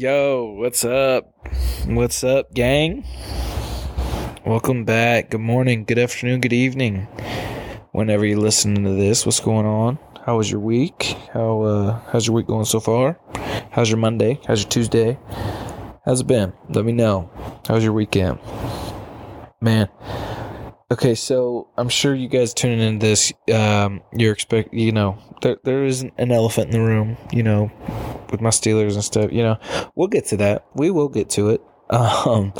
Yo, what's up? What's up, gang? Welcome back. Good morning, good afternoon, good evening. Whenever you're listening to this, what's going on? How was your week? How uh how's your week going so far? How's your Monday? How's your Tuesday? How's it been? Let me know. How's your weekend? Man. Okay, so I'm sure you guys tuning in this, um, you're expect, you know, there there is an elephant in the room, you know, with my Steelers and stuff. You know, we'll get to that. We will get to it. Um,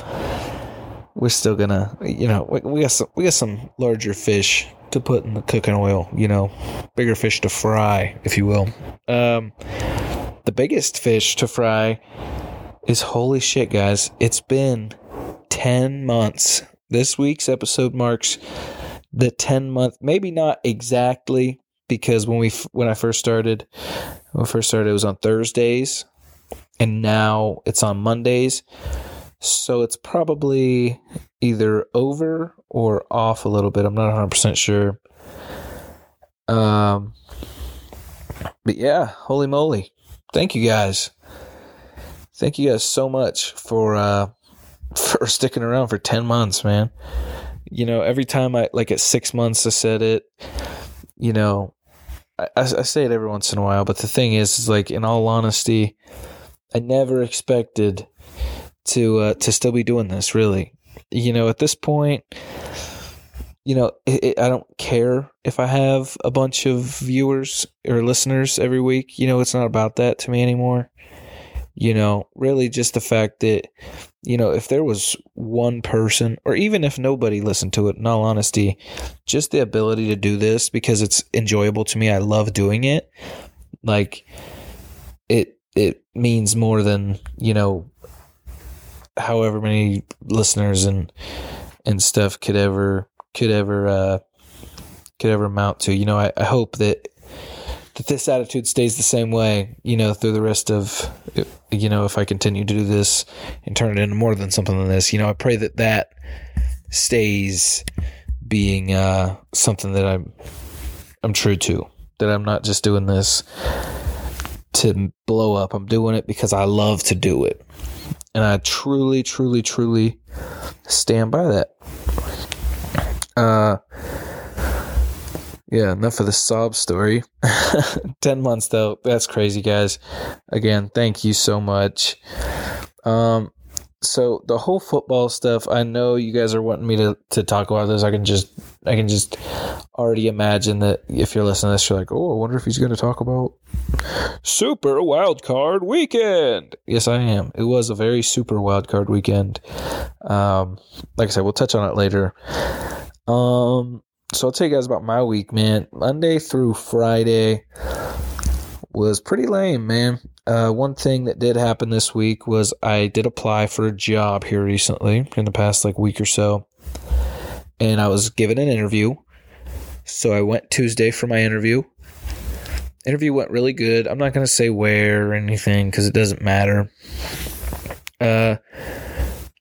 we're still gonna, you know, we, we got some we got some larger fish to put in the cooking oil. You know, bigger fish to fry, if you will. Um, the biggest fish to fry is holy shit, guys! It's been ten months. This week's episode marks the 10 month maybe not exactly because when we when I first started when I first started it was on Thursdays and now it's on Mondays. So it's probably either over or off a little bit. I'm not 100% sure. Um but yeah holy moly. Thank you guys. Thank you guys so much for uh for sticking around for 10 months man you know every time I like at 6 months I said it you know I, I say it every once in a while, but the thing is, is like in all honesty, I never expected to uh, to still be doing this. Really, you know, at this point, you know, it, it, I don't care if I have a bunch of viewers or listeners every week. You know, it's not about that to me anymore. You know, really just the fact that, you know, if there was one person, or even if nobody listened to it, in all honesty, just the ability to do this because it's enjoyable to me. I love doing it. Like, it it means more than you know, however many listeners and and stuff could ever could ever uh, could ever amount to. You know, I, I hope that that this attitude stays the same way, you know, through the rest of, you know, if I continue to do this and turn it into more than something than this, you know, I pray that that stays being uh, something that I'm, I'm true to, that I'm not just doing this to blow up. I'm doing it because I love to do it. And I truly, truly, truly stand by that. Uh, yeah, enough of the sob story. 10 months though. That's crazy, guys. Again, thank you so much. Um so the whole football stuff, I know you guys are wanting me to, to talk about this. I can just I can just already imagine that if you're listening to this, you're like, oh, I wonder if he's gonna talk about Super Wild Card Weekend. Yes, I am. It was a very super wild card weekend. Um like I said, we'll touch on it later. Um so I'll tell you guys about my week, man. Monday through Friday was pretty lame, man. Uh, one thing that did happen this week was I did apply for a job here recently in the past like week or so, and I was given an interview. So I went Tuesday for my interview. Interview went really good. I'm not gonna say where or anything because it doesn't matter. Uh,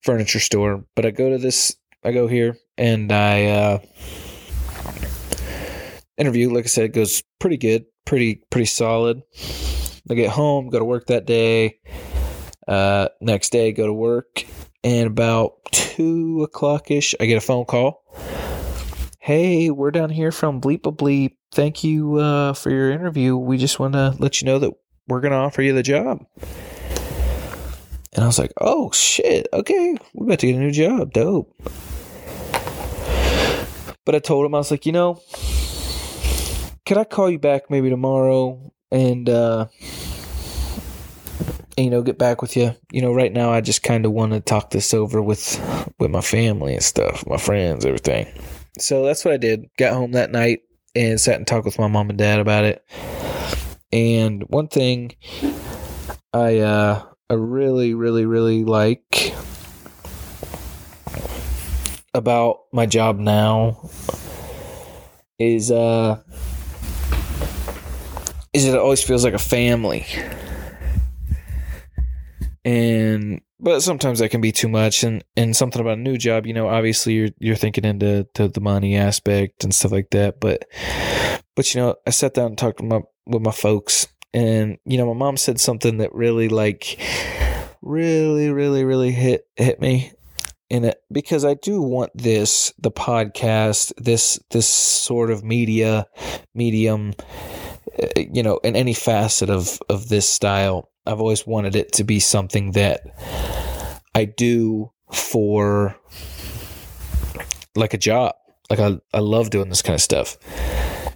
furniture store, but I go to this. I go here and I. Uh, interview, like I said, goes pretty good, pretty pretty solid. I get home, go to work that day. Uh, next day, go to work, and about two o'clock ish, I get a phone call. Hey, we're down here from Bleep a Bleep. Thank you uh, for your interview. We just want to let you know that we're going to offer you the job. And I was like, oh shit, okay, we're about to get a new job. Dope. But I told him, I was like, you know, could I call you back maybe tomorrow and uh you know get back with you? You know right now i just kind of want to talk this over with with my family and stuff my friends everything. So that's what i did. Got home that night and sat and talked with my mom and dad about it. And one thing i uh i really really really like about my job now is uh is it always feels like a family. And but sometimes that can be too much. And and something about a new job, you know, obviously you're you're thinking into to the money aspect and stuff like that, but but you know, I sat down and talked with my with my folks. And you know, my mom said something that really like really really really hit hit me. In it because I do want this the podcast this this sort of media medium Uh, you know in any facet of of this style I've always wanted it to be something that I do for like a job. Like I I love doing this kind of stuff.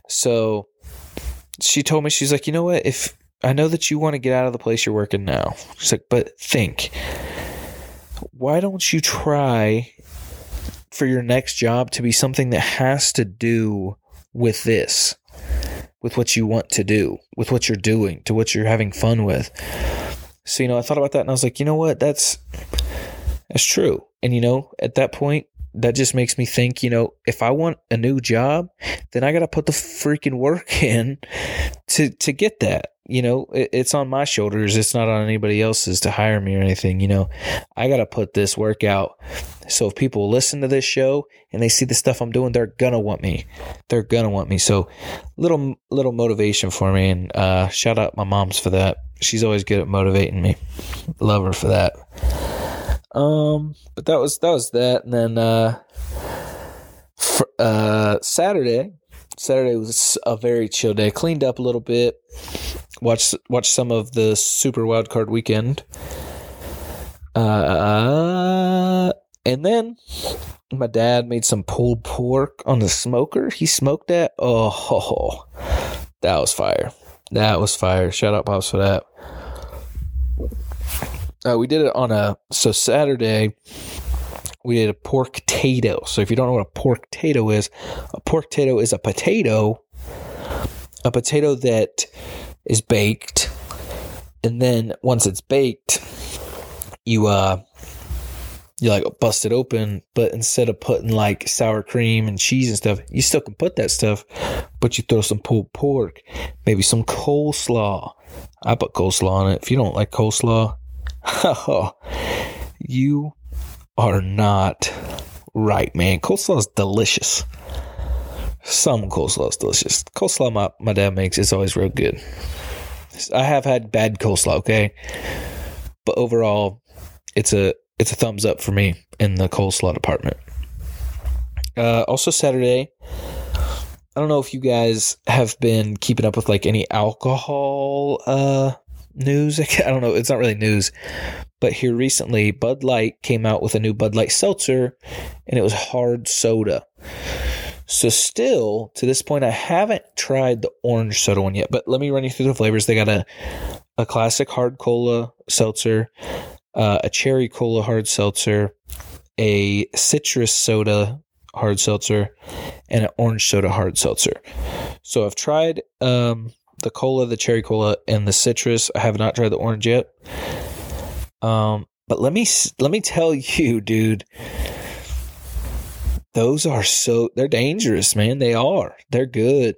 So she told me she's like you know what? If I know that you want to get out of the place you're working now. She's like but think why don't you try for your next job to be something that has to do with this, with what you want to do, with what you're doing, to what you're having fun with. So, you know, I thought about that and I was like, you know what? That's that's true. And you know, at that point, that just makes me think, you know, if I want a new job, then I got to put the freaking work in to to get that. You know, it, it's on my shoulders. It's not on anybody else's to hire me or anything. You know, I got to put this work out. So if people listen to this show and they see the stuff I'm doing, they're gonna want me. They're gonna want me. So little little motivation for me, and uh, shout out my mom's for that. She's always good at motivating me. Love her for that. Um, but that was that was that, and then uh, uh, Saturday, Saturday was a very chill day. Cleaned up a little bit. Watched watched some of the Super Wild Card Weekend. Uh, and then my dad made some pulled pork on the smoker. He smoked that. Oh, that was fire. That was fire. Shout out pops for that. Uh, we did it on a so Saturday. We did a pork tato. So if you don't know what a pork tato is, a pork tato is a potato, a potato that is baked, and then once it's baked, you uh you like bust it open, but instead of putting like sour cream and cheese and stuff, you still can put that stuff, but you throw some pulled pork, maybe some coleslaw. I put coleslaw on it. If you don't like coleslaw, you are not right, man. Coleslaw is delicious. Some coleslaw is delicious. Coleslaw my, my dad makes is always real good. I have had bad coleslaw, okay? But overall, it's a it's a thumbs up for me in the coleslaw department. Uh, also Saturday, I don't know if you guys have been keeping up with like any alcohol uh, news. I don't know. It's not really news, but here recently, Bud Light came out with a new Bud Light seltzer, and it was hard soda. So still to this point, I haven't tried the orange soda one yet. But let me run you through the flavors. They got a a classic hard cola seltzer, uh, a cherry cola hard seltzer, a citrus soda hard seltzer, and an orange soda hard seltzer. So I've tried um, the cola, the cherry cola, and the citrus. I have not tried the orange yet. Um, but let me let me tell you, dude, those are so they're dangerous, man. They are. They're good.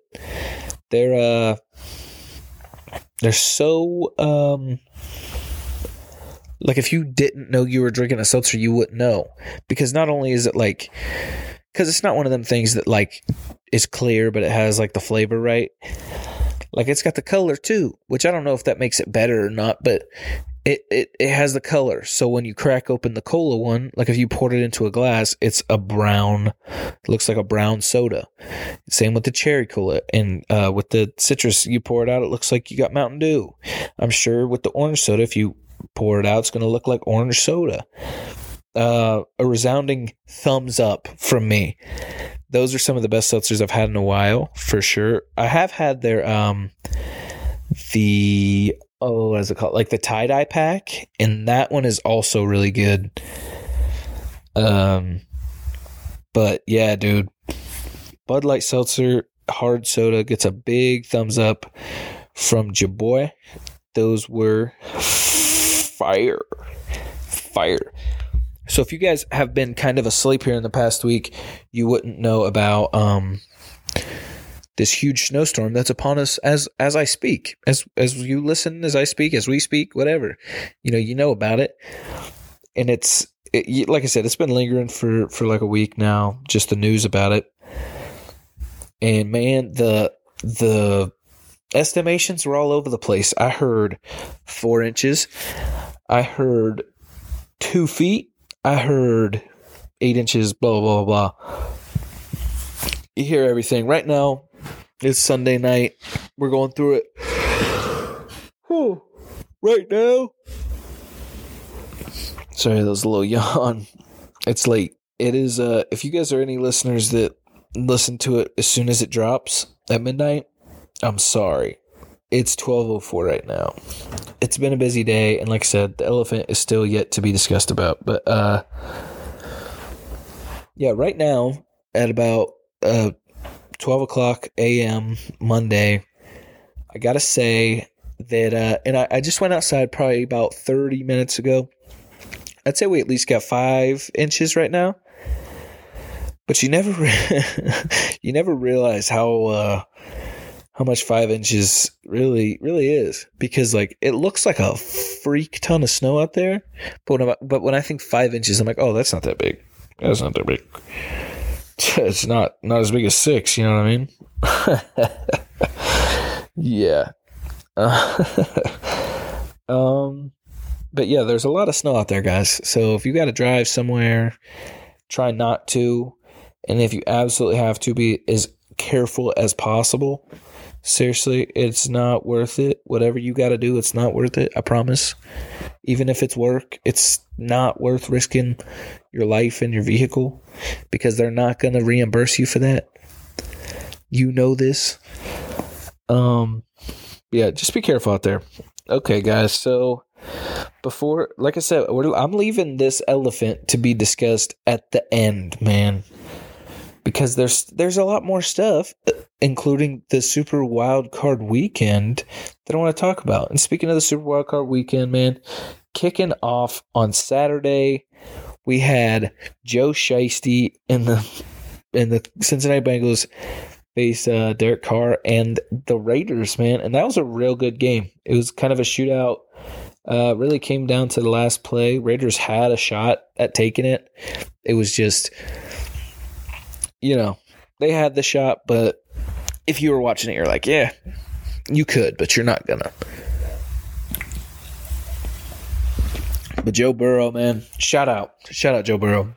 They're uh they're so um like if you didn't know you were drinking a seltzer, you wouldn't know. Because not only is it like because it's not one of them things that like is clear, but it has like the flavor right. Like it's got the color too, which I don't know if that makes it better or not, but it, it, it has the color. So when you crack open the cola one, like if you poured it into a glass, it's a brown, looks like a brown soda. Same with the cherry cola. And uh, with the citrus, you pour it out, it looks like you got Mountain Dew. I'm sure with the orange soda, if you pour it out, it's going to look like orange soda. Uh, a resounding thumbs up from me. Those are some of the best seltzers I've had in a while, for sure. I have had their um the oh, what is it called? Like the tie dye pack, and that one is also really good. Um, but yeah, dude, Bud Light Seltzer hard soda gets a big thumbs up from Jaboy. Those were fire, fire. So if you guys have been kind of asleep here in the past week, you wouldn't know about um this huge snowstorm that's upon us as as I speak, as as you listen, as I speak, as we speak, whatever. You know, you know about it, and it's it, like I said, it's been lingering for for like a week now. Just the news about it, and man, the the estimations were all over the place. I heard four inches. I heard two feet. I heard eight inches, blah, blah, blah, blah. You hear everything. Right now, it's Sunday night. We're going through it. Right now. Sorry, that was a little yawn. It's late. It is, uh, if you guys are any listeners that listen to it as soon as it drops at midnight, I'm sorry. It's 12:04 right now. It's been a busy day and like I said, the elephant is still yet to be discussed about. But uh yeah, right now at about uh 12 o'clock a.m. Monday, I gotta say that uh and I, I just went outside probably about 30 minutes ago. I'd say we at least got five inches right now but you never you never realize how uh, how much five inches really really is because like it looks like a freak ton of snow out there, but when I, but when I think five inches, I'm like, oh, that's not that big. That's not that big. It's not not as big as six. You know what I mean? yeah. um. But yeah, there's a lot of snow out there, guys. So if you got to drive somewhere, try not to. And if you absolutely have to, be as careful as possible. Seriously, it's not worth it. Whatever you got to do, it's not worth it. I promise. Even if it's work, it's not worth risking your life and your vehicle because they're not going to reimburse you for that. You know this. Um yeah, just be careful out there. Okay, guys. So before like I said, I'm leaving this elephant to be discussed at the end, man because there's there's a lot more stuff, including the Super Wild Card Weekend that I want to talk about. And speaking of the Super Wild Card Weekend, man, kicking off on Saturday, we had Joe Shiesty in the in the Cincinnati Bengals face uh, Derek Carr and the Raiders, man, and that was a real good game. It was kind of a shootout. Uh, really came down to the last play. Raiders had a shot at taking it. It was just you know, they had the shot, but if you were watching it, you're like, yeah, you could, but you're not gonna. But Joe Burrow, man, shout out, shout out Joe Burrow.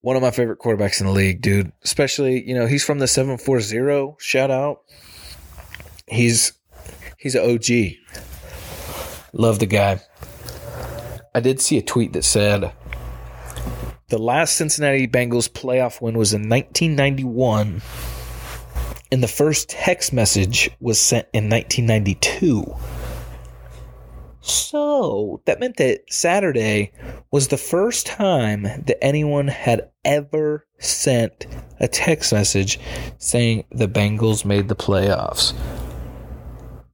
One of my favorite quarterbacks in the league, dude. Especially, you know, he's from the 740. Shout out. He's he's an OG. Love the guy. I did see a tweet that said the last Cincinnati Bengals playoff win was in 1991, and the first text message was sent in 1992. So that meant that Saturday was the first time that anyone had ever sent a text message saying the Bengals made the playoffs.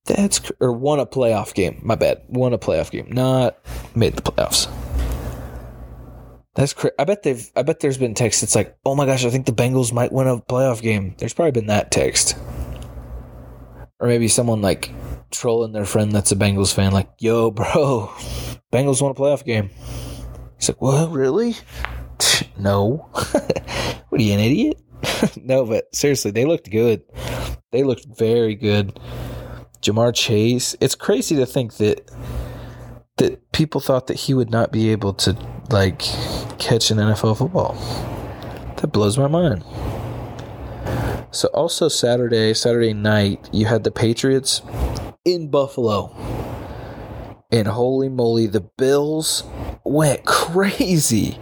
That's or won a playoff game. My bad. Won a playoff game, not made the playoffs. That's crazy. I bet they've. I bet there's been text that's like, "Oh my gosh, I think the Bengals might win a playoff game." There's probably been that text, or maybe someone like trolling their friend that's a Bengals fan, like, "Yo, bro, Bengals won a playoff game." He's like, "What? Really? no. what are you an idiot?" no, but seriously, they looked good. They looked very good. Ja'Marr Chase. It's crazy to think that that people thought that he would not be able to like catch an NFL football. That blows my mind. So also Saturday, Saturday night, you had the Patriots in Buffalo. And holy moly, the Bills went crazy.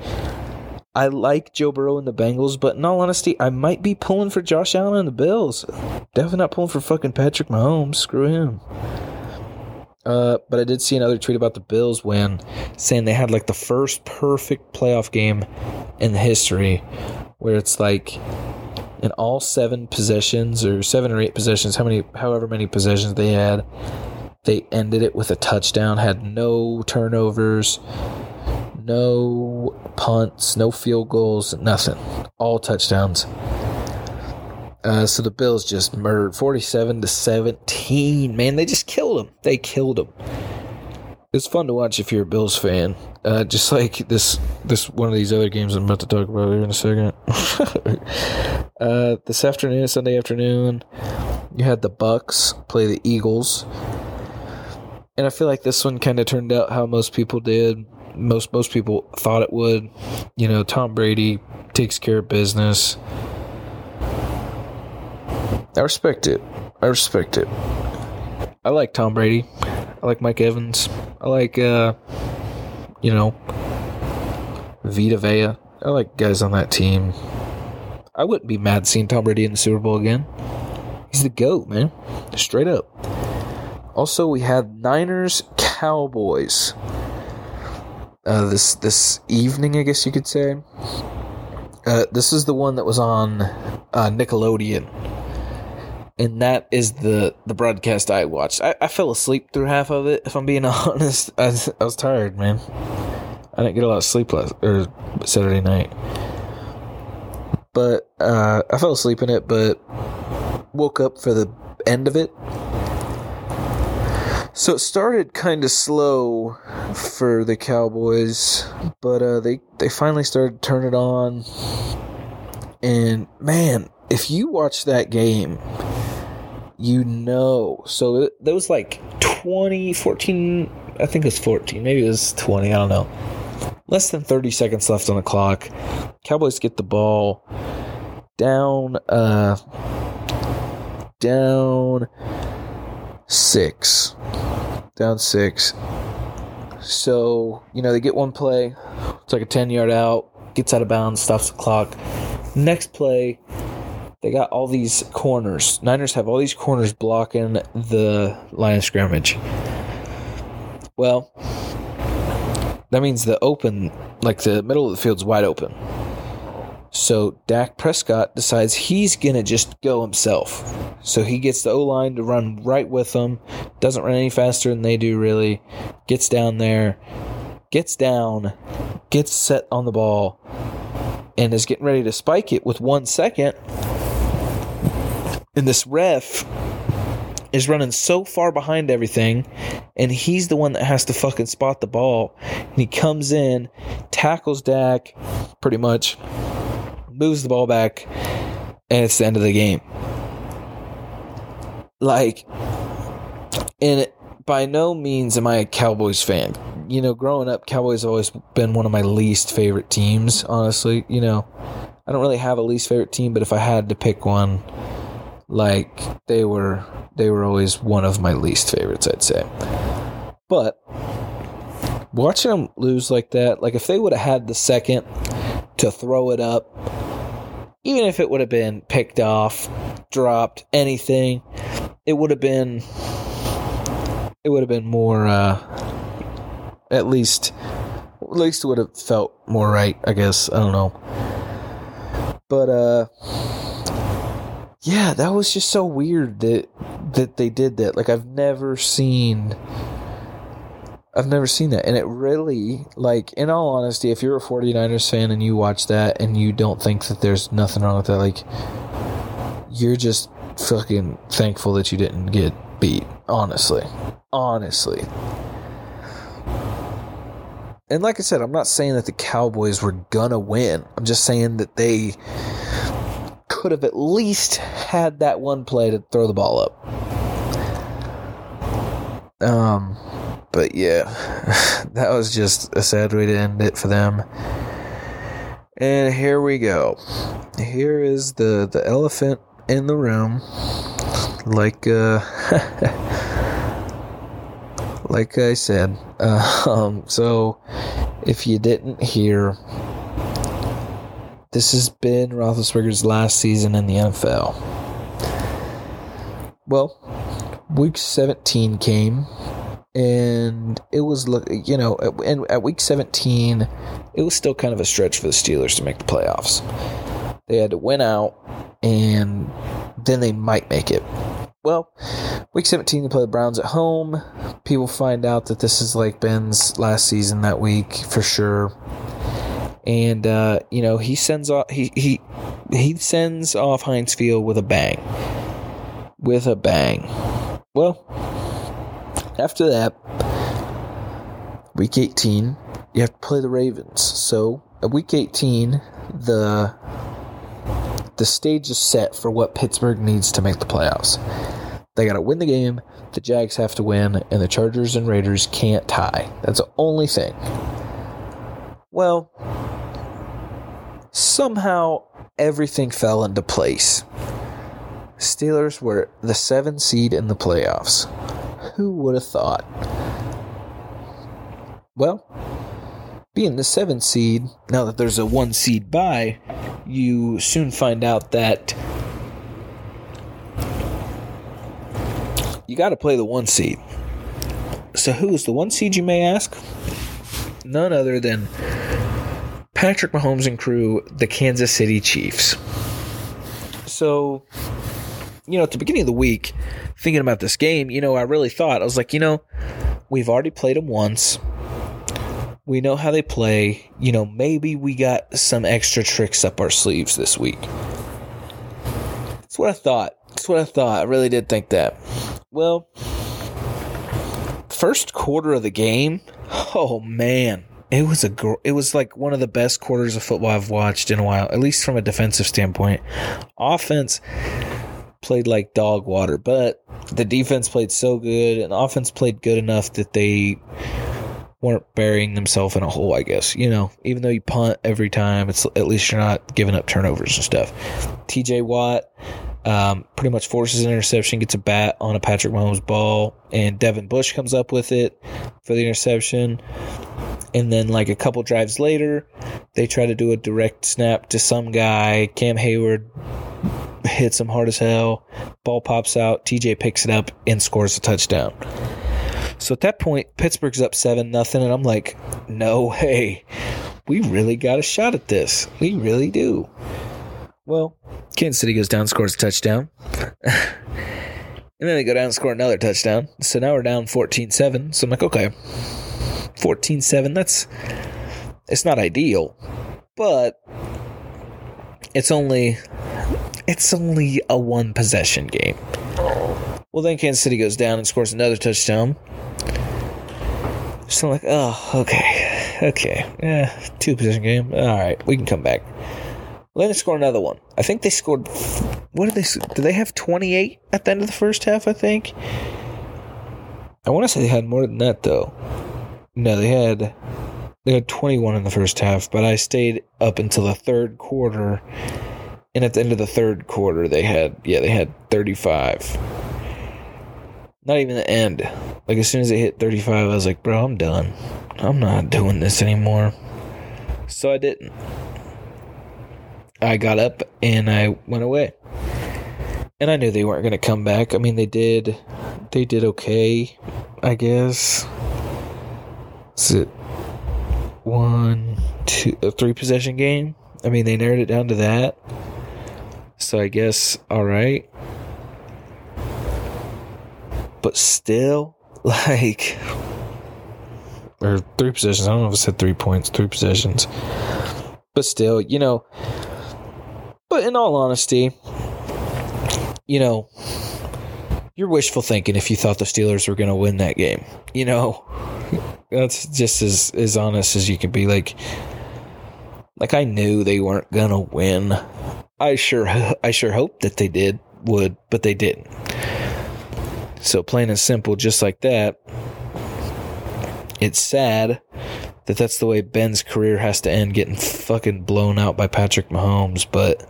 I like Joe Burrow and the Bengals, but in all honesty, I might be pulling for Josh Allen and the Bills. Definitely not pulling for fucking Patrick Mahomes. Screw him. Uh, but I did see another tweet about the Bills win, saying they had like the first perfect playoff game in the history, where it's like in all seven possessions or seven or eight possessions, how many, however many possessions they had, they ended it with a touchdown. Had no turnovers, no punts, no field goals, nothing. All touchdowns. Uh, so the Bills just murdered 47 to 17. Man, they just killed them. They killed them. It's fun to watch if you're a Bills fan. Uh, just like this, this one of these other games I'm about to talk about here in a second. uh, this afternoon, Sunday afternoon, You had the Bucs play the Eagles. And I feel like this one kind of turned out how most people did. Most most people thought it would. You know, Tom Brady takes care of business. I respect it. I respect it. I like Tom Brady. I like Mike Evans. I like uh you know Vita Vea. I like guys on that team. I wouldn't be mad seeing Tom Brady in the Super Bowl again. He's the GOAT, man. Straight up. Also, we had Niners Cowboys. Uh, this this evening, I guess you could say. Uh, this is the one that was on uh, Nickelodeon, and that is the the broadcast I watched. I, I fell asleep through half of it. If I'm being honest, I, I was tired, man. I didn't get a lot of sleep last or Saturday night, but uh, I fell asleep in it. But woke up for the end of it. So it started kind of slow for the Cowboys, but uh, they they finally started to turn it on. And man, if you watch that game, you know. So there was like 20, 14, I think it was 14, maybe it was 20, I don't know. Less than 30 seconds left on the clock. Cowboys get the ball down, uh, down six. Down six. So, you know, they get one play. It's like a 10 yard out, gets out of bounds, stops the clock. Next play, they got all these corners. Niners have all these corners blocking the line of scrimmage. Well, that means the open, like the middle of the field's wide open. So Dak Prescott decides he's going to just go himself. So he gets the O line to run right with them. Doesn't run any faster than they do, really. Gets down there, gets down, gets set on the ball, and is getting ready to spike it with one second. And this ref is running so far behind everything, and he's the one that has to fucking spot the ball. And he comes in, tackles Dak, pretty much, moves the ball back, and it's the end of the game. Like, and by no means am I a Cowboys fan. You know, growing up, Cowboys have always been one of my least favorite teams, honestly. You know, I don't really have a least favorite team, but if I had to pick one, like they were they were always one of my least favorites, I'd say. But watching them lose like that, like if they would have had the second to throw it up, even if it would have been picked off, dropped, anything, it would have been it would have been more uh at least at least would have felt more right, I guess. I don't know. But uh yeah, that was just so weird that that they did that. Like I've never seen I've never seen that. And it really like in all honesty, if you're a 49ers fan and you watch that and you don't think that there's nothing wrong with that, like you're just fucking thankful that you didn't get beat, honestly. Honestly. And like I said, I'm not saying that the Cowboys were gonna win. I'm just saying that they could have at least had that one play to throw the ball up. Um, but yeah, that was just a sad way to end it for them. And here we go. Here is the the elephant in the room. Like uh like I said. Uh, um so if you didn't hear this has been Roethlisberger's last season in the NFL. Well, week 17 came, and it was you know, and at week 17, it was still kind of a stretch for the Steelers to make the playoffs. They had to win out, and then they might make it. Well, week 17, they play the Browns at home. People find out that this is like Ben's last season that week for sure and uh, you know he sends off he he he sends off Heinz Field with a bang, with a bang. Well, after that, week eighteen, you have to play the Ravens. So at week eighteen, the the stage is set for what Pittsburgh needs to make the playoffs. They got to win the game, the Jags have to win, and the Chargers and Raiders can't tie. That's the only thing. Well, somehow everything fell into place. Steelers were the seven seed in the playoffs. Who would have thought? Well, being the seven seed, now that there's a one seed bye, you soon find out that you got to play the one seed. So, who is the one seed, you may ask? None other than Patrick Mahomes and crew, the Kansas City Chiefs. So, you know, at the beginning of the week, thinking about this game, you know, I really thought, I was like, you know, we've already played them once. We know how they play. You know, maybe we got some extra tricks up our sleeves this week. That's what I thought. That's what I thought. I really did think that. Well, first quarter of the game, oh man, it was a it was like one of the best quarters of football I've watched in a while, at least from a defensive standpoint. Offense played like dog water, but the defense played so good and offense played good enough that they weren't burying themselves in a hole, I guess. You know, even though you punt every time, it's at least you're not giving up turnovers and stuff. TJ Watt um, pretty much forces an interception, gets a bat on a Patrick Mahomes ball, and Devin Bush comes up with it for the interception. And then, like a couple drives later, they try to do a direct snap to some guy. Cam Heyward hits him hard as hell. Ball pops out. TJ picks it up and scores a touchdown. So at that point, Pittsburgh's up seven nothing, and I'm like, no way, we really got a shot at this. We really do. Well, Kansas City goes down, scores a touchdown. and then they go down and score another touchdown. So now we're down 14 7. So I'm like, okay, 14 7, that's, it's not ideal, but it's only, it's only a one possession game. Well, then Kansas City goes down and scores another touchdown. So I'm like, oh, okay, okay, yeah, two possession game. All right, we can come back. Well, then they score another one. I think they scored. What did they? Do they have 28 at the end of the first half? I think. I want to say they had more than that though. No, they had. They had 21 in the first half, but I stayed up until the third quarter. And at the end of the third quarter, they had yeah, they had 35. Not even the end. Like as soon as they hit 35, I was like, bro, I'm done. I'm not doing this anymore. So I didn't. I got up and I went away. And I knew they weren't going to come back. I mean, they did they did okay, I guess. Is it one, two, a three possession game? I mean, they narrowed it down to that. So I guess all right. But still, like, or three possessions. I don't know if it said three points, three possessions. But still, you know, but in all honesty, you know, you're wishful thinking if you thought the Steelers were going to win that game. You know, that's just as as honest as you can be. Like, like I knew they weren't to win. I sure I sure hoped that they did would, but they didn't. So plain and simple, just like that. It's sad that that's the way Ben's career has to end, getting fucking blown out by Patrick Mahomes. But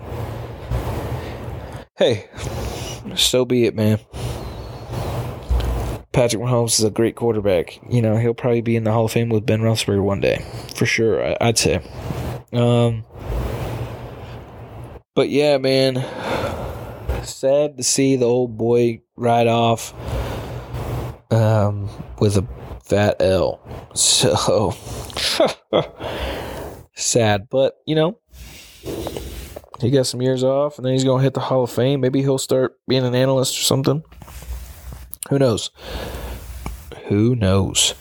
hey, so be it, man. Patrick Mahomes is a great quarterback. You know, he'll probably be in the Hall of Fame with Ben Roethlisberger one day, for sure. I'd say. Um, but yeah, man, sad to see the old boy ride off um, with a fat L. So sad, but you know, he got some years off, and then he's gonna hit the Hall of Fame. Maybe he'll start being an analyst or something. Who knows? Who knows?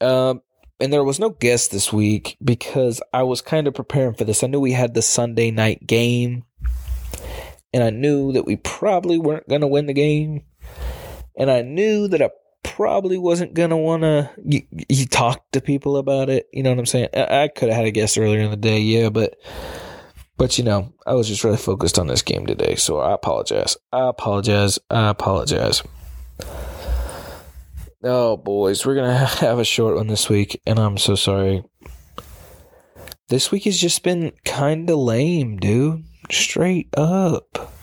Um, and there was no guest this week because I was kind of preparing for this. I knew we had the Sunday night game, and I knew that we probably weren't going to win the game, and I knew that I probably wasn't going to want to you, you, talk to people about it. You know what I'm saying? I, I could have had a guest earlier in the day, yeah, but But you know, I was just really focused on this game today, so I apologize. I apologize. I apologize. Oh, boys, we're gonna have a short one this week, and I'm so sorry. This week has just been kind of lame, dude. Straight up.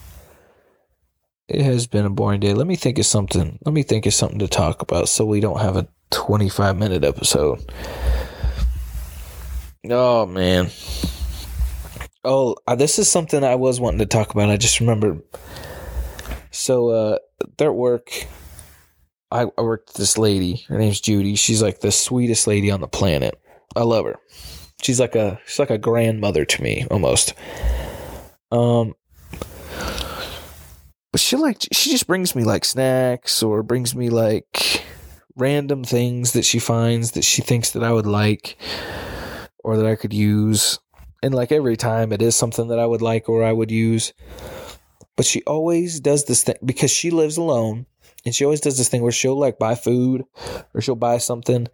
It has been a boring day. Let me think of something. Let me think of something to talk about so we don't have a 25 minute episode. Oh, man. Oh, uh, this is something I was wanting to talk about. I just remembered. So, uh, at work. I, I worked with this lady. Her name's Judy. She's like the sweetest lady on the planet. I love her. She's like a she's like a grandmother to me almost. Um, but she like she just brings me like snacks or brings me like random things that she finds that she thinks that I would like or that I could use. And like every time it is something that I would like or I would use. But she always does this thing because she lives alone and she always does this thing where she'll like buy food or she'll buy something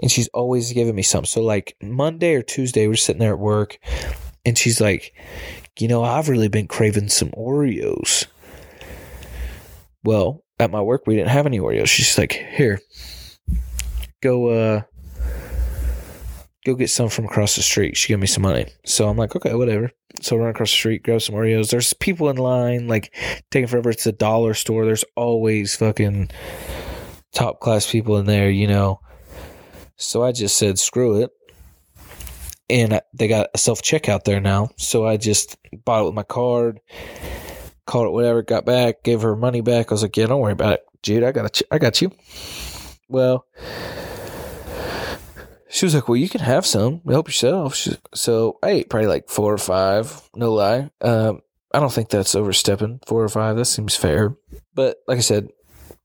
and she's always giving me some. So like Monday or Tuesday, we're sitting there at work and she's like, you know, I've really been craving some Oreos. Well, at my work, we didn't have any Oreos. She's like, here, go, uh, go get some from across the street. She gave me some money. So I'm like, okay, whatever. So I run across the street, grab some Oreos. There's people in line, like taking forever. It's a dollar store. There's always fucking top class people in there, you know. So I just said, screw it. And they got a self checkout there now. So I just bought it with my card, called it whatever, got back, gave her money back. I was like, yeah, don't worry about it, Jude. I got, ch- I got you. Well, she was like, "Well, you can have some. Help yourself." She, so I ate probably like four or five. No lie. Um, I don't think that's overstepping. Four or five. That seems fair. But like I said,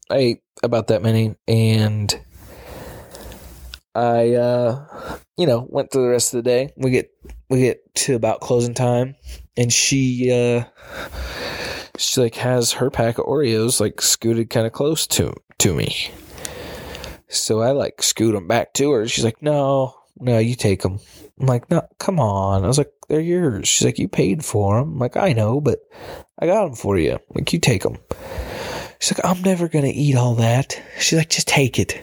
I ate about that many, and I, uh, you know, went through the rest of the day. We get we get to about closing time, and she, uh, she like has her pack of Oreos like scooted kind of close to to me. So I like scoot them back to her. She's like, no, no, you take them. I'm like, no, come on. I was like, they're yours. She's like, you paid for them. I'm like, I know, but I got them for you. I'm like, you take them. She's like, I'm never going to eat all that. She's like, just take it.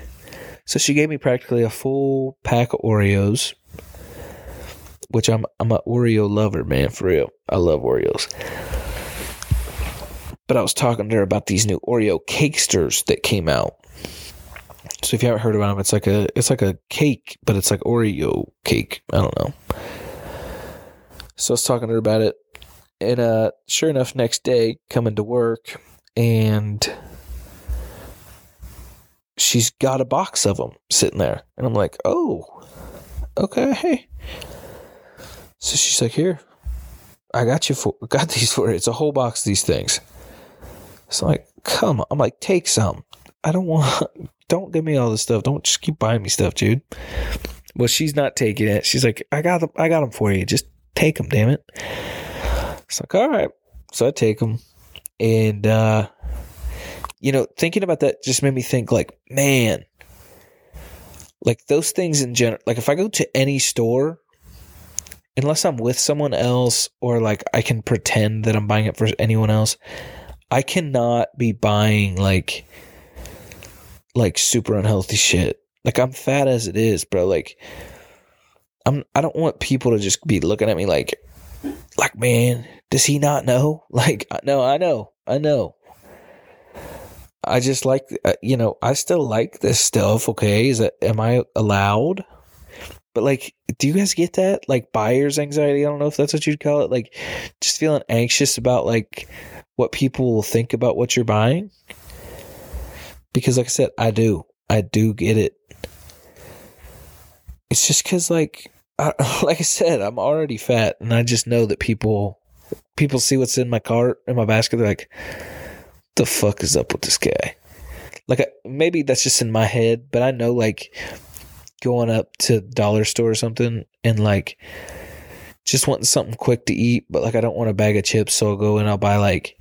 So she gave me practically a full pack of Oreos, which I'm, I'm an Oreo lover, man, for real. I love Oreos. But I was talking to her about these new Oreo cakesters that came out. So if you haven't heard about them, it's like a it's like a cake, but it's like Oreo cake. I don't know. So I was talking to her about it, and uh, sure enough, next day coming to work, and she's got a box of them sitting there, and I'm like, oh, okay. So she's like, here, I got you for got these for you. It's a whole box of these things. So I'm like, come on. I'm like, take some. I don't want don't give me all this stuff. Don't just keep buying me stuff, dude. Well, she's not taking it. She's like, I got them. I got them for you. Just take them, damn it. It's like, all right. So I take them, and uh, you know, thinking about that just made me think, like, man, like those things in general. Like, if I go to any store, unless I'm with someone else or like I can pretend that I'm buying it for anyone else, I cannot be buying like like super unhealthy shit. Like I'm fat as it is, bro. Like I'm I don't want people to just be looking at me like like man, does he not know? Like no, I know. I know. I just like uh, you know, I still like this stuff, okay? Is that am I allowed? But like do you guys get that? Like buyer's anxiety, I don't know if that's what you'd call it. Like just feeling anxious about like what people will think about what you're buying because like I said, I do. I do get it. It's just cuz like I, like I said, I'm already fat and I just know that people people see what's in my cart in my basket they're like the fuck is up with this guy? Like maybe that's just in my head, but I know like going up to dollar store or something and like just wanting something quick to eat, but like I don't want a bag of chips, so I'll go and I'll buy like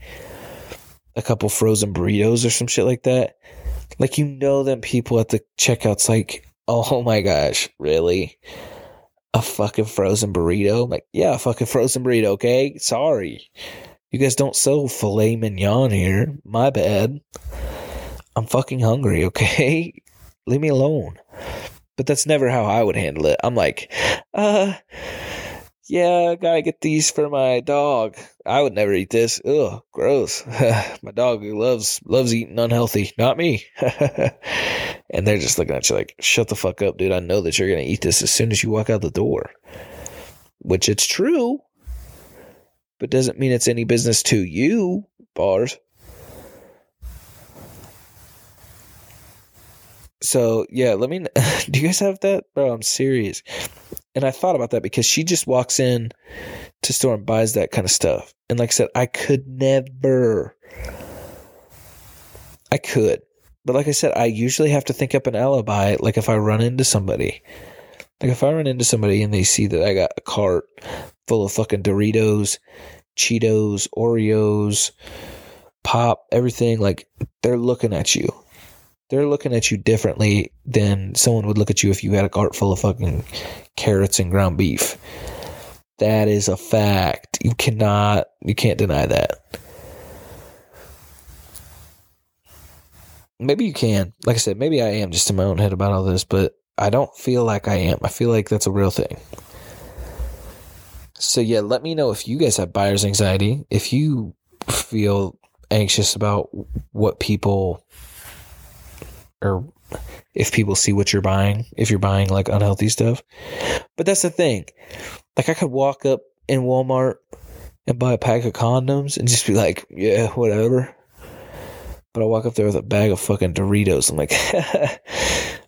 a couple frozen burritos or some shit like that. Like you know them people at the checkouts like, oh my gosh, really? a fucking frozen burrito. Like, yeah, a fucking frozen burrito, okay? Sorry. You guys don't sell filet mignon here. My bad. I'm fucking hungry, okay? Leave me alone. But that's never how I would handle it. I'm like, uh, yeah, I gotta get these for my dog. I would never eat this. Ugh, gross. my dog loves loves eating unhealthy, not me. and they're just looking at you like, shut the fuck up, dude. I know that you're gonna eat this as soon as you walk out the door. Which it's true, but doesn't mean it's any business to you, bars. So yeah, let me. Do you guys have that, bro? I'm serious. And I thought about that because she just walks in to store and buys that kind of stuff. And like I said, I could never. I could, but like I said, I usually have to think up an alibi. Like if I run into somebody, like if I run into somebody and they see that I got a cart full of fucking Doritos, Cheetos, Oreos, pop, everything, like they're looking at you they're looking at you differently than someone would look at you if you had a cart full of fucking carrots and ground beef. That is a fact. You cannot, you can't deny that. Maybe you can. Like I said, maybe I am just in my own head about all this, but I don't feel like I am. I feel like that's a real thing. So, yeah, let me know if you guys have buyer's anxiety, if you feel anxious about what people or if people see what you're buying, if you're buying like unhealthy stuff. But that's the thing. Like I could walk up in Walmart and buy a pack of condoms and just be like, yeah, whatever. But I walk up there with a bag of fucking Doritos. I'm like,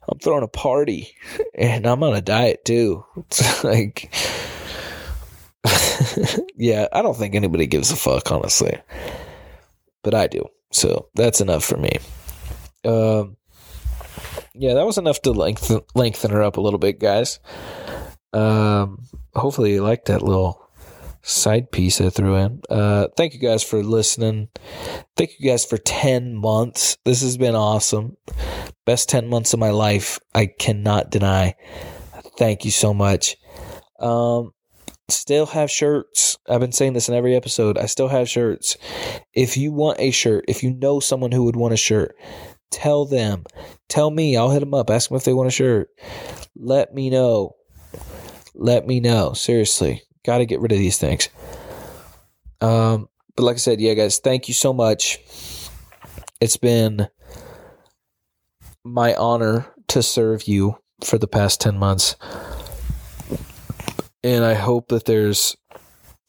I'm throwing a party and I'm on a diet too. It's like, yeah, I don't think anybody gives a fuck, honestly. But I do. So that's enough for me. Um, yeah, that was enough to lengthen lengthen her up a little bit, guys. Um, hopefully you liked that little side piece I threw in. Uh, thank you guys for listening. Thank you guys for 10 months. This has been awesome. Best 10 months of my life. I cannot deny. Thank you so much. Um, still have shirts. I've been saying this in every episode. I still have shirts. If you want a shirt, if you know someone who would want a shirt, Tell them. Tell me. I'll hit them up. Ask them if they want a shirt. Let me know. Let me know. Seriously. Got to get rid of these things. Um, but like I said, yeah, guys, thank you so much. It's been my honor to serve you for the past 10 months. And I hope that there's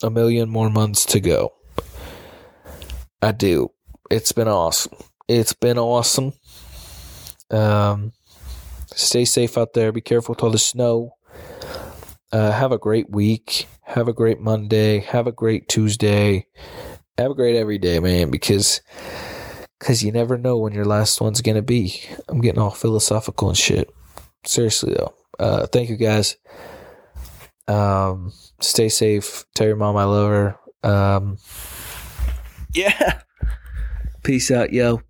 a million more months to go. I do. It's been awesome. It's been awesome. Um, stay safe out there. Be careful with all the snow. Uh, have a great week. Have a great Monday. Have a great Tuesday. Have a great every day, man, because because you never know when your last one's gonna be. I'm getting all philosophical and shit. Seriously though. Uh, thank you guys. Um, stay safe. Tell your mom I love her. Um, yeah. Peace out, yo.